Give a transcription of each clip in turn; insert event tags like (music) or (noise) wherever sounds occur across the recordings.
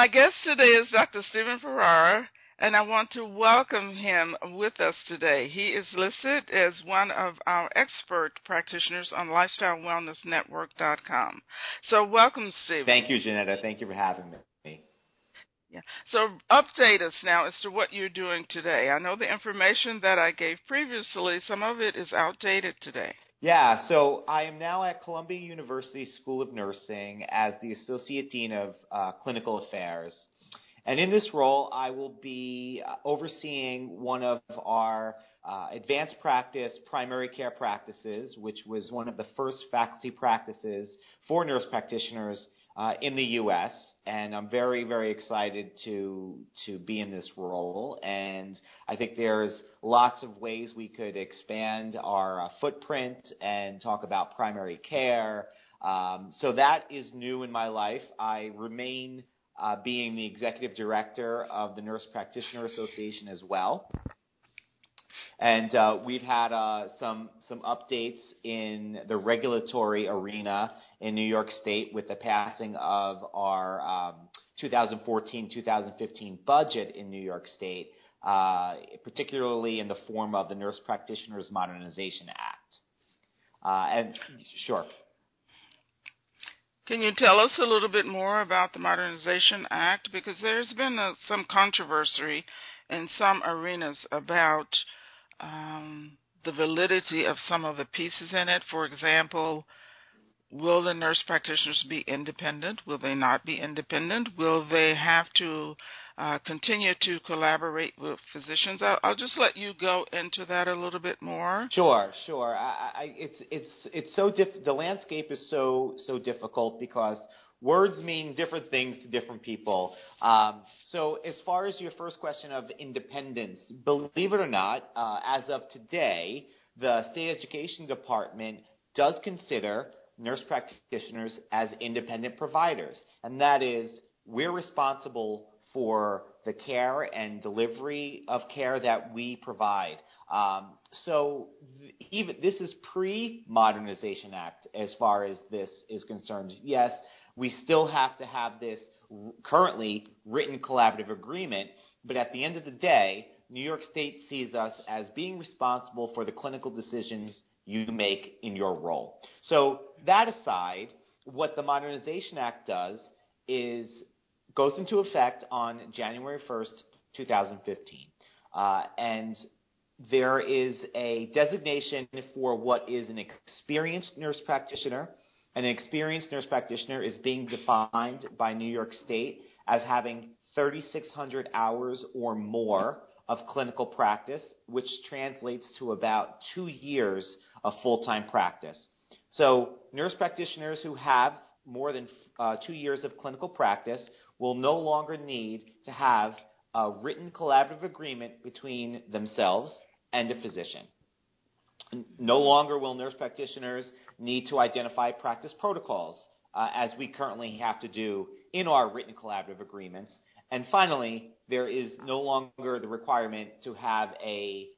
My guest today is Dr. Stephen Ferrara, and I want to welcome him with us today. He is listed as one of our expert practitioners on LifestyleWellnessNetwork.com. So, welcome, Stephen. Thank you, Janetta. Thank you for having me. Yeah. So update us now as to what you're doing today. I know the information that I gave previously, some of it is outdated today. Yeah, so I am now at Columbia University School of Nursing as the Associate Dean of uh, Clinical Affairs. And in this role, I will be uh, overseeing one of our uh, advanced practice primary care practices, which was one of the first faculty practices for nurse practitioners uh, in the U.S. And I'm very, very excited to to be in this role. And I think there's lots of ways we could expand our uh, footprint and talk about primary care. Um, so that is new in my life. I remain uh, being the executive director of the Nurse Practitioner Association as well. And uh, we've had uh, some some updates in the regulatory arena in New York State with the passing of our um, 2014-2015 budget in New York State, uh, particularly in the form of the Nurse Practitioners Modernization Act. Uh, and sure. Can you tell us a little bit more about the Modernization Act? Because there's been a, some controversy in some arenas about um, the validity of some of the pieces in it. For example, will the nurse practitioners be independent? Will they not be independent? Will they have to uh, continue to collaborate with physicians? I'll, I'll, just let you go into that a little bit more. Sure, sure. I, I, it's it's it's so diff- the landscape is so so difficult because words mean different things to different people. Um, so, as far as your first question of independence, believe it or not, uh, as of today, the state education department does consider nurse practitioners as independent providers, and that is we're responsible for the care and delivery of care that we provide. Um, so even this is pre-modernization act as far as this is concerned. Yes, we still have to have this currently written collaborative agreement, but at the end of the day, New York State sees us as being responsible for the clinical decisions you make in your role. So that aside, what the Modernization Act does is goes into effect on January 1st, 2015. Uh, and there is a designation for what is an experienced nurse practitioner an experienced nurse practitioner is being defined by New York State as having 3,600 hours or more of clinical practice, which translates to about two years of full time practice. So, nurse practitioners who have more than uh, two years of clinical practice will no longer need to have a written collaborative agreement between themselves and a physician. No longer will nurse practitioners need to identify practice protocols uh, as we currently have to do in our written collaborative agreements. And finally, there is no longer the requirement to have a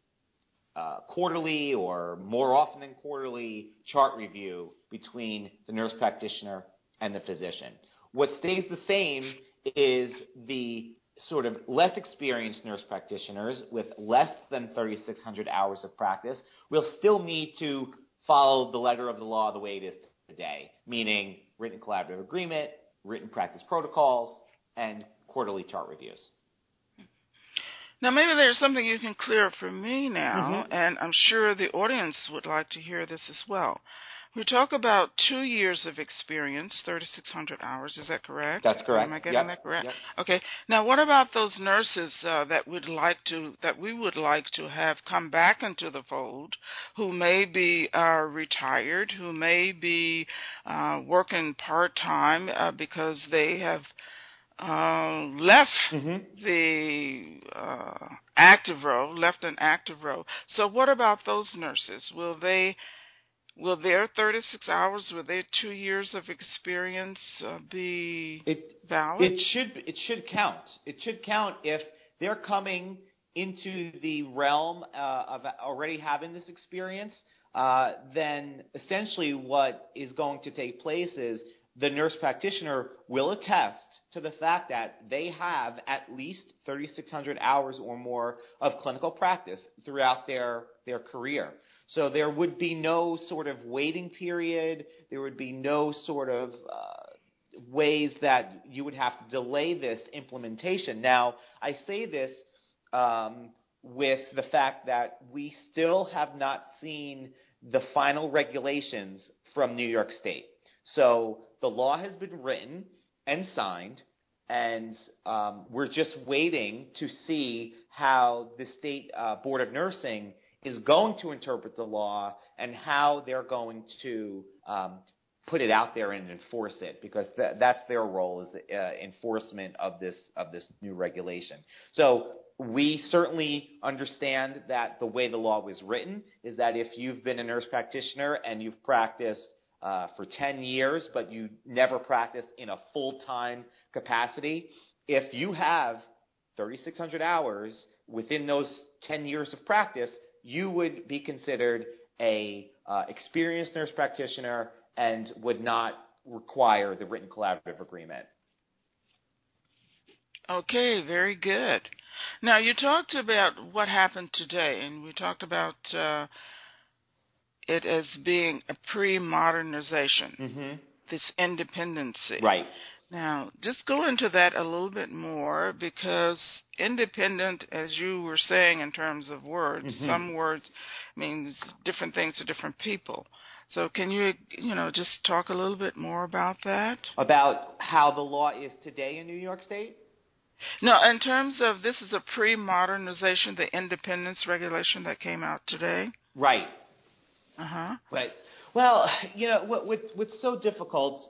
uh, quarterly or more often than quarterly chart review between the nurse practitioner and the physician. What stays the same is the sort of less experienced nurse practitioners with less than 3,600 hours of practice will still need to follow the letter of the law the way it is today, meaning written collaborative agreement, written practice protocols, and quarterly chart reviews. Now, maybe there's something you can clear for me now, mm-hmm. and I'm sure the audience would like to hear this as well. We talk about two years of experience, 3,600 hours. Is that correct? That's correct. Am I getting yep. that correct? Yep. Okay. Now, what about those nurses uh, that would like to that we would like to have come back into the fold, who may be uh, retired, who may be uh, working part time uh, because they have uh, left mm-hmm. the uh, active role, left an active role. So, what about those nurses? Will they Will their 36 hours, will their two years of experience uh, be it, valid? It should. It should count. It should count if they're coming into the realm uh, of already having this experience. Uh, then essentially what is going to take place is the nurse practitioner will attest to the fact that they have at least 3,600 hours or more of clinical practice throughout their, their career. So there would be no sort of waiting period. There would be no sort of uh, ways that you would have to delay this implementation. Now, I say this um, with the fact that we still have not seen the final regulations from New York State. So the law has been written and signed, and um, we're just waiting to see how the state uh, board of nursing is going to interpret the law and how they're going to um, put it out there and enforce it because th- that's their role is uh, enforcement of this of this new regulation. So we certainly understand that the way the law was written is that if you've been a nurse practitioner and you've practiced uh, for 10 years, but you never practiced in a full time capacity, if you have 3,600 hours within those 10 years of practice, you would be considered a uh, experienced nurse practitioner and would not require the written collaborative agreement. Okay, very good. Now you talked about what happened today, and we talked about uh, it as being a pre-modernization, mm-hmm. this independency. Right. Now, just go into that a little bit more because independent, as you were saying in terms of words, mm-hmm. some words means different things to different people. So, can you, you know, just talk a little bit more about that? About how the law is today in New York State? No, in terms of this is a pre-modernization, the independence regulation that came out today. Right. Uh huh. Right. Well, you know, what, what, what's so difficult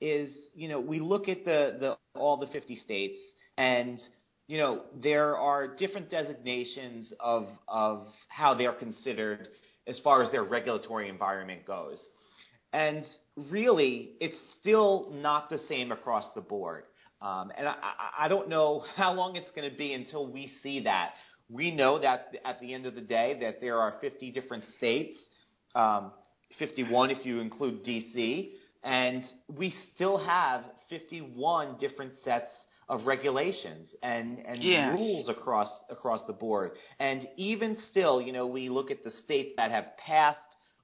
is, you know, we look at the, the all the 50 states and you know, there are different designations of of how they're considered as far as their regulatory environment goes. And really, it's still not the same across the board. Um, and I, I don't know (laughs) how long it's going to be until we see that. We know that at the end of the day that there are 50 different states, um, 51 if you include DC, and we still have 51 different sets of regulations and, and yeah. rules across across the board. And even still, you know, we look at the states that have passed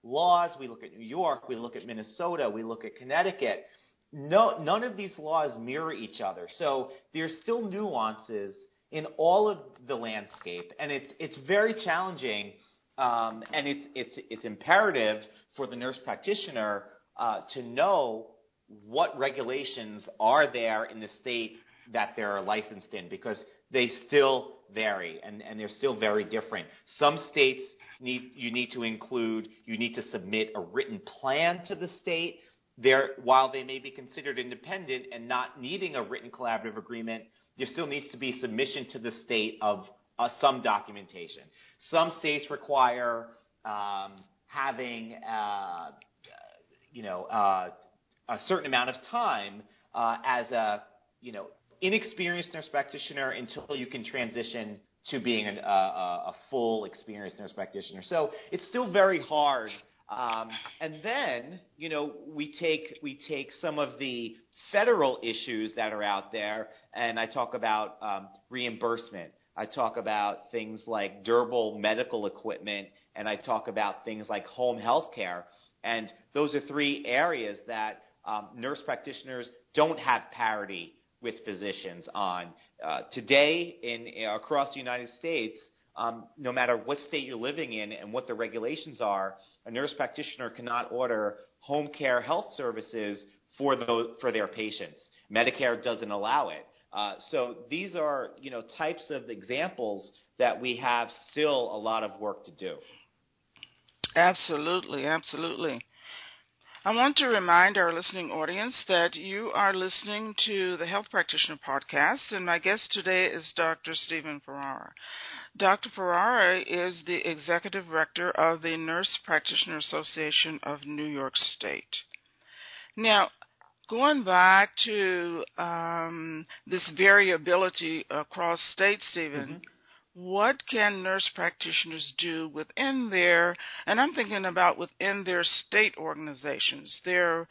laws, we look at New York, we look at Minnesota, we look at Connecticut. No, none of these laws mirror each other. So there's still nuances in all of the landscape, and it's it's very challenging, um, and it's it's it's imperative for the nurse practitioner uh, to know what regulations are there in the state that they're licensed in because they still vary and, and they're still very different. Some states need you need to include you need to submit a written plan to the state. There, while they may be considered independent and not needing a written collaborative agreement, there still needs to be submission to the state of uh, some documentation. Some states require um, having uh, you know, uh, a certain amount of time uh, as a, you know, inexperienced nurse practitioner until you can transition to being an, uh, a full experienced nurse practitioner. So it's still very hard. Um, and then, you know, we take we take some of the federal issues that are out there, and I talk about um, reimbursement. I talk about things like durable medical equipment, and I talk about things like home health care. And those are three areas that um, nurse practitioners don't have parity with physicians on. Uh, today, in across the United States, um, no matter what state you're living in and what the regulations are, a nurse practitioner cannot order home care health services for those, for their patients. Medicare doesn't allow it. Uh, so these are you know types of examples that we have still a lot of work to do. Absolutely, absolutely. I want to remind our listening audience that you are listening to the Health Practitioner Podcast, and my guest today is Dr. Stephen Ferrara. Dr. Ferrara is the Executive Director of the Nurse Practitioner Association of New York State. Now, going back to um, this variability across states, Stephen, mm-hmm what can nurse practitioners do within their, and I'm thinking about within their state organizations, their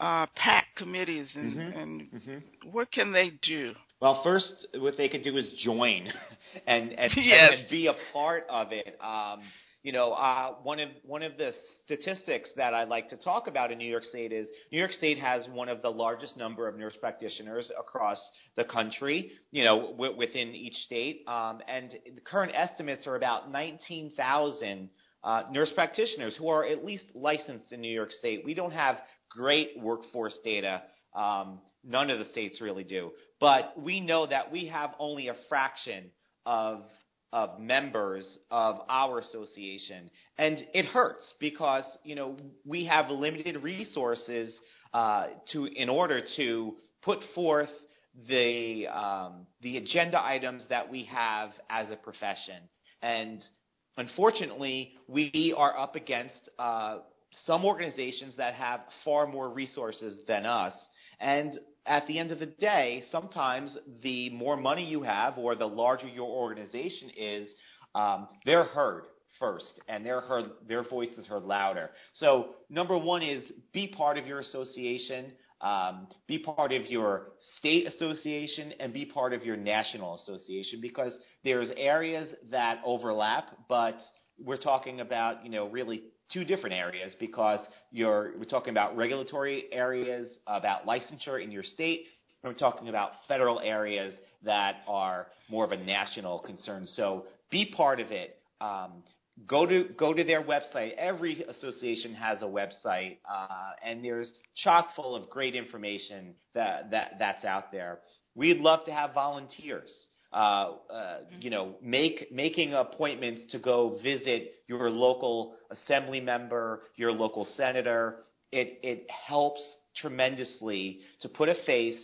uh, PAC committees, and, mm-hmm. and mm-hmm. what can they do? Well, first, what they could do is join (laughs) and and, yes. and, and be a part of it. Um, you know, uh, one of one of the statistics that I like to talk about in New York State is New York State has one of the largest number of nurse practitioners across the country. You know, w- within each state, um, and the current estimates are about 19,000 uh, nurse practitioners who are at least licensed in New York State. We don't have great workforce data. Um, none of the states really do, but we know that we have only a fraction of of members of our association, and it hurts because you know we have limited resources uh, to in order to put forth the um, the agenda items that we have as a profession, and unfortunately, we are up against uh, some organizations that have far more resources than us, and at the end of the day, sometimes the more money you have or the larger your organization is, um, they're heard first and their heard, their voice is heard louder. So number one is be part of your association, um, be part of your state association, and be part of your national association because there's areas that overlap, but we're talking about you know really two different areas because you're we're talking about regulatory areas about licensure in your state and we're talking about federal areas that are more of a national concern. So be part of it. Um, go to go to their website. Every association has a website uh, and there's chock full of great information that, that that's out there. We'd love to have volunteers uh, uh, you know, make making appointments to go visit your local assembly member, your local senator. It it helps tremendously to put a face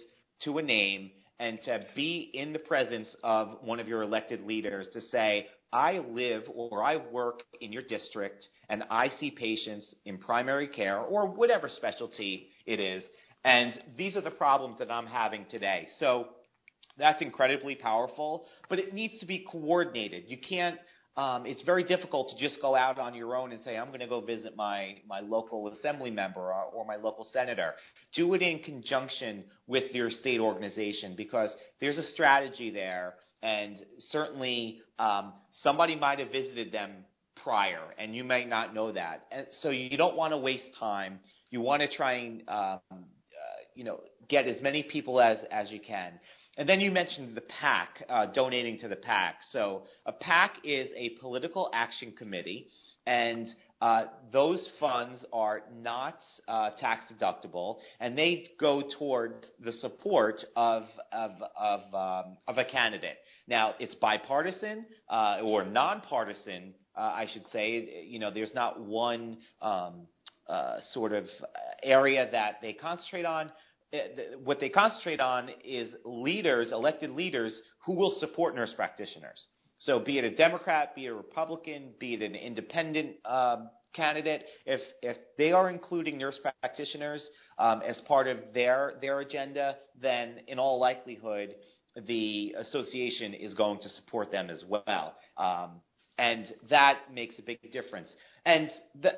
to a name and to be in the presence of one of your elected leaders to say, I live or I work in your district and I see patients in primary care or whatever specialty it is. And these are the problems that I'm having today. So that's incredibly powerful, but it needs to be coordinated. You can't. Um, it's very difficult to just go out on your own and say, I'm going to go visit my, my local assembly member or, or my local senator. Do it in conjunction with your state organization because there's a strategy there, and certainly um, somebody might have visited them prior, and you might not know that. And so you don't want to waste time. You want to try and um, uh, you know get as many people as as you can. And then you mentioned the PAC, uh, donating to the PAC. So a PAC is a political action committee, and uh, those funds are not uh, tax deductible, and they go toward the support of of of, um, of a candidate. Now it's bipartisan uh, or nonpartisan, uh, I should say. You know, there's not one. Um, uh, sort of area that they concentrate on. Uh, what they concentrate on is leaders, elected leaders, who will support nurse practitioners. So, be it a Democrat, be it a Republican, be it an independent um, candidate, if if they are including nurse practitioners um, as part of their their agenda, then in all likelihood, the association is going to support them as well, um, and that makes a big difference. And the,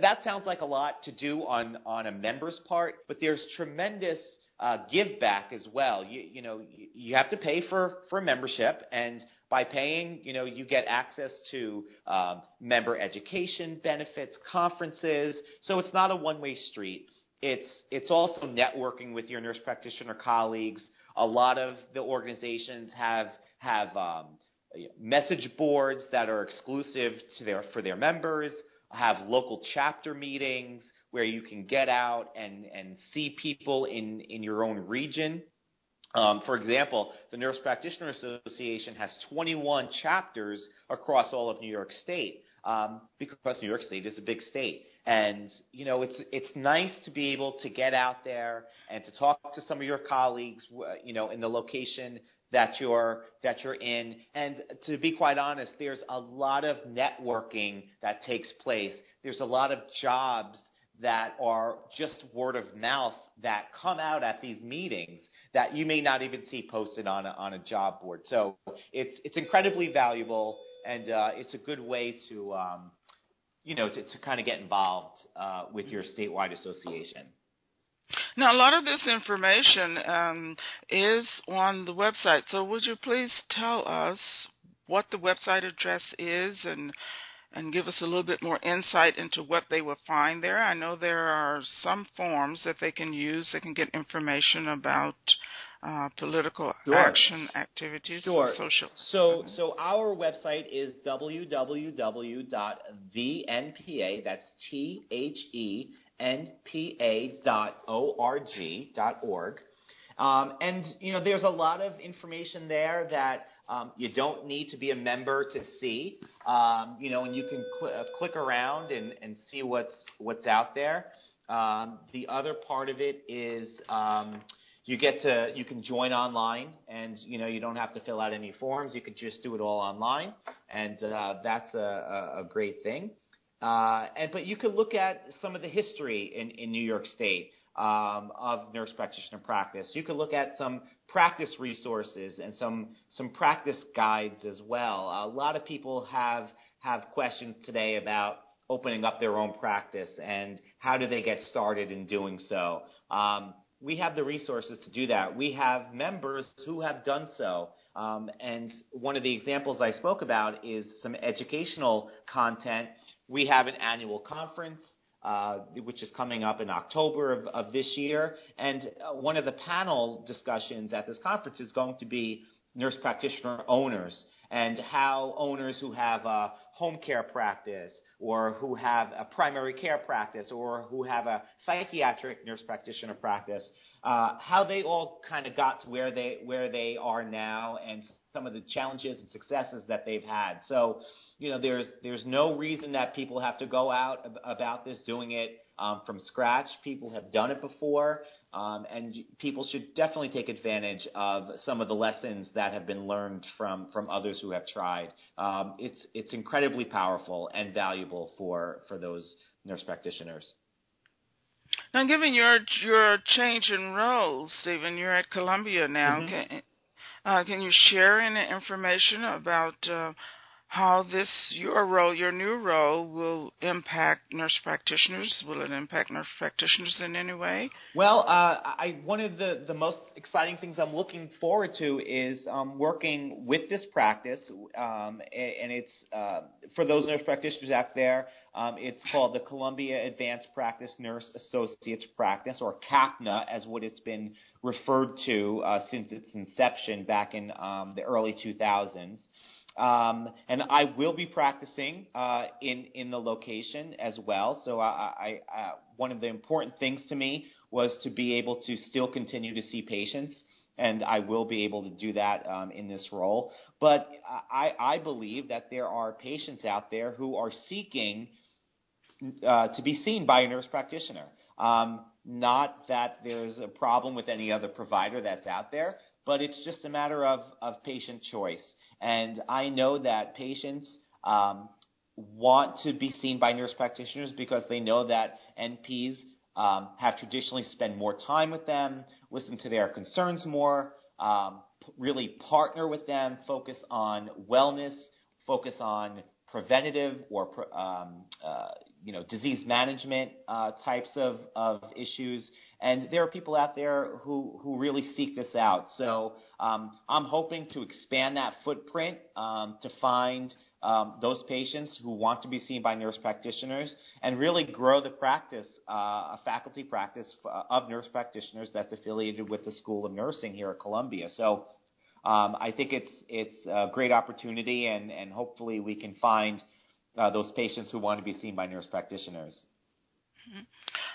that sounds like a lot to do on, on a member's part, but there's tremendous uh, give back as well. You, you know, you, you have to pay for, for membership, and by paying, you know, you get access to um, member education benefits, conferences. So it's not a one-way street. It's it's also networking with your nurse practitioner colleagues. A lot of the organizations have have um, message boards that are exclusive to their for their members have local chapter meetings where you can get out and, and see people in, in your own region. Um, for example, the Nurse Practitioner Association has 21 chapters across all of New York State um, because New York State is a big state. And you know, it's it's nice to be able to get out there and to talk to some of your colleagues, you know, in the location that you're that you're in. And to be quite honest, there's a lot of networking that takes place. There's a lot of jobs that are just word of mouth that come out at these meetings that you may not even see posted on a, on a job board. So it's it's incredibly valuable, and uh, it's a good way to um, you know to, to kind of get involved uh, with your statewide association. Now, a lot of this information um, is on the website. So, would you please tell us what the website address is and and give us a little bit more insight into what they will find there. I know there are some forms that they can use that can get information about uh, political sure. action activities. Sure. Social. So, so our website is www.thenpa. That's T H E N P A dot O R G dot org. Um, and you know, there's a lot of information there that um, you don't need to be a member to see. Um, you know, and you can cl- uh, click around and, and see what's what's out there. Um, the other part of it is um, you get to you can join online, and you know you don't have to fill out any forms. You can just do it all online, and uh, that's a, a, a great thing. Uh, and but you could look at some of the history in, in New York State um, of nurse practitioner practice. You could look at some practice resources and some some practice guides as well. A lot of people have have questions today about opening up their own practice and how do they get started in doing so. Um, we have the resources to do that. We have members who have done so. Um, and one of the examples I spoke about is some educational content. We have an annual conference uh, which is coming up in October of, of this year. And uh, one of the panel discussions at this conference is going to be nurse practitioner owners and how owners who have a home care practice or who have a primary care practice or who have a psychiatric nurse practitioner practice, uh, how they all kind of got to where they where they are now and some of the challenges and successes that they've had. So you know, there's there's no reason that people have to go out about this doing it um, from scratch. People have done it before, um, and people should definitely take advantage of some of the lessons that have been learned from from others who have tried. Um, it's it's incredibly powerful and valuable for for those nurse practitioners. Now, given your your change in roles, Stephen, you're at Columbia now. Mm-hmm. Can, uh, can you share any information about uh, how this your role, your new role, will impact nurse practitioners. Will it impact nurse practitioners in any way? Well, uh, I one of the the most exciting things I'm looking forward to is um, working with this practice, um, and it's uh, for those nurse practitioners out there. Um, it's called the Columbia Advanced Practice Nurse Associates Practice, or CAPNA, as what it's been referred to uh, since its inception back in um, the early 2000s. Um, and I will be practicing uh, in in the location as well. So I, I, I, one of the important things to me was to be able to still continue to see patients, and I will be able to do that um, in this role. But I, I believe that there are patients out there who are seeking uh, to be seen by a nurse practitioner. Um, not that there's a problem with any other provider that's out there, but it's just a matter of, of patient choice. And I know that patients um, want to be seen by nurse practitioners because they know that NPs um, have traditionally spent more time with them, listen to their concerns more, um, really partner with them, focus on wellness, focus on preventative or um, uh, you know disease management uh, types of, of issues. And there are people out there who, who really seek this out. So um, I'm hoping to expand that footprint um, to find um, those patients who want to be seen by nurse practitioners and really grow the practice, uh, a faculty practice uh, of nurse practitioners that's affiliated with the School of Nursing here at Columbia. So um, I think it's it's a great opportunity, and, and hopefully we can find uh, those patients who want to be seen by nurse practitioners. Mm-hmm.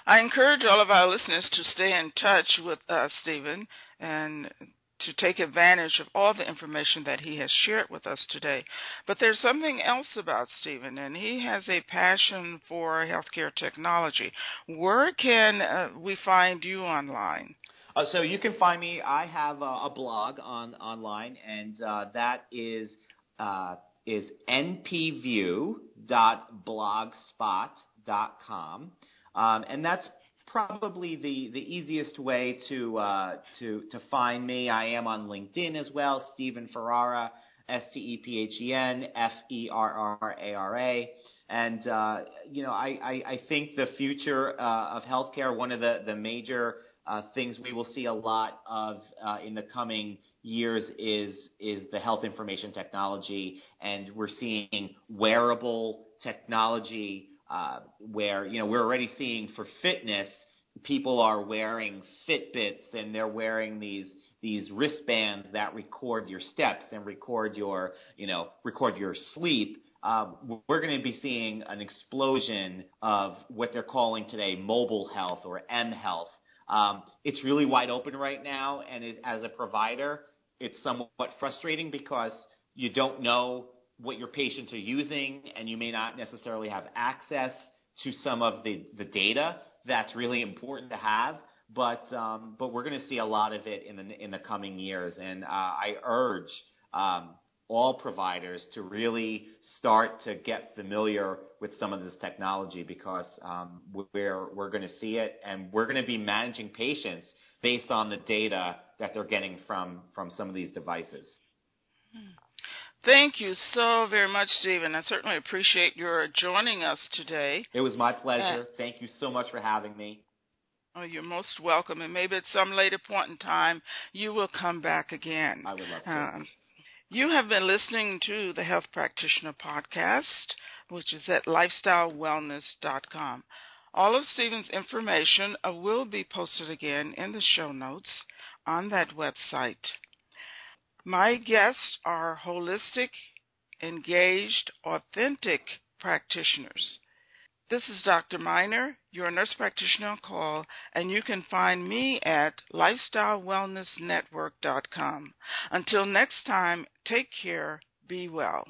I encourage all of our listeners to stay in touch with uh, Stephen and to take advantage of all the information that he has shared with us today. But there's something else about Stephen, and he has a passion for healthcare technology. Where can uh, we find you online? Uh, so you can find me. I have a, a blog on online, and uh, that is uh, is npview.blogspot.com. Um, and that's probably the, the easiest way to, uh, to, to find me. I am on LinkedIn as well, Stephen Ferrara. S T E P H E N F E R R A R A. And uh, you know, I, I, I think the future uh, of healthcare, one of the the major uh, things we will see a lot of uh, in the coming years is is the health information technology, and we're seeing wearable technology uh, where you know we're already seeing for fitness people are wearing Fitbits and they're wearing these these wristbands that record your steps and record your you know record your sleep. Uh, we're going to be seeing an explosion of what they're calling today mobile health or M health. Um, it's really wide open right now, and as a provider, it's somewhat frustrating because you don't know what your patients are using, and you may not necessarily have access to some of the, the data that's really important to have. But um, but we're going to see a lot of it in the in the coming years, and uh, I urge um, all providers to really start to get familiar with some of this technology because um, we're we're going to see it, and we're going to be managing patients based on the data that they're getting from from some of these devices. Thank you so very much, Stephen. I certainly appreciate your joining us today. It was my pleasure. Uh, Thank you so much for having me. Oh, you're most welcome, and maybe at some later point in time you will come back again. I would love to. Um, you have been listening to the Health Practitioner Podcast, which is at lifestylewellness.com. All of Stephen's information uh, will be posted again in the show notes on that website. My guests are holistic, engaged, authentic practitioners. This is Dr. Miner, your nurse practitioner on call, and you can find me at lifestylewellnessnetwork.com. Until next time, take care, be well.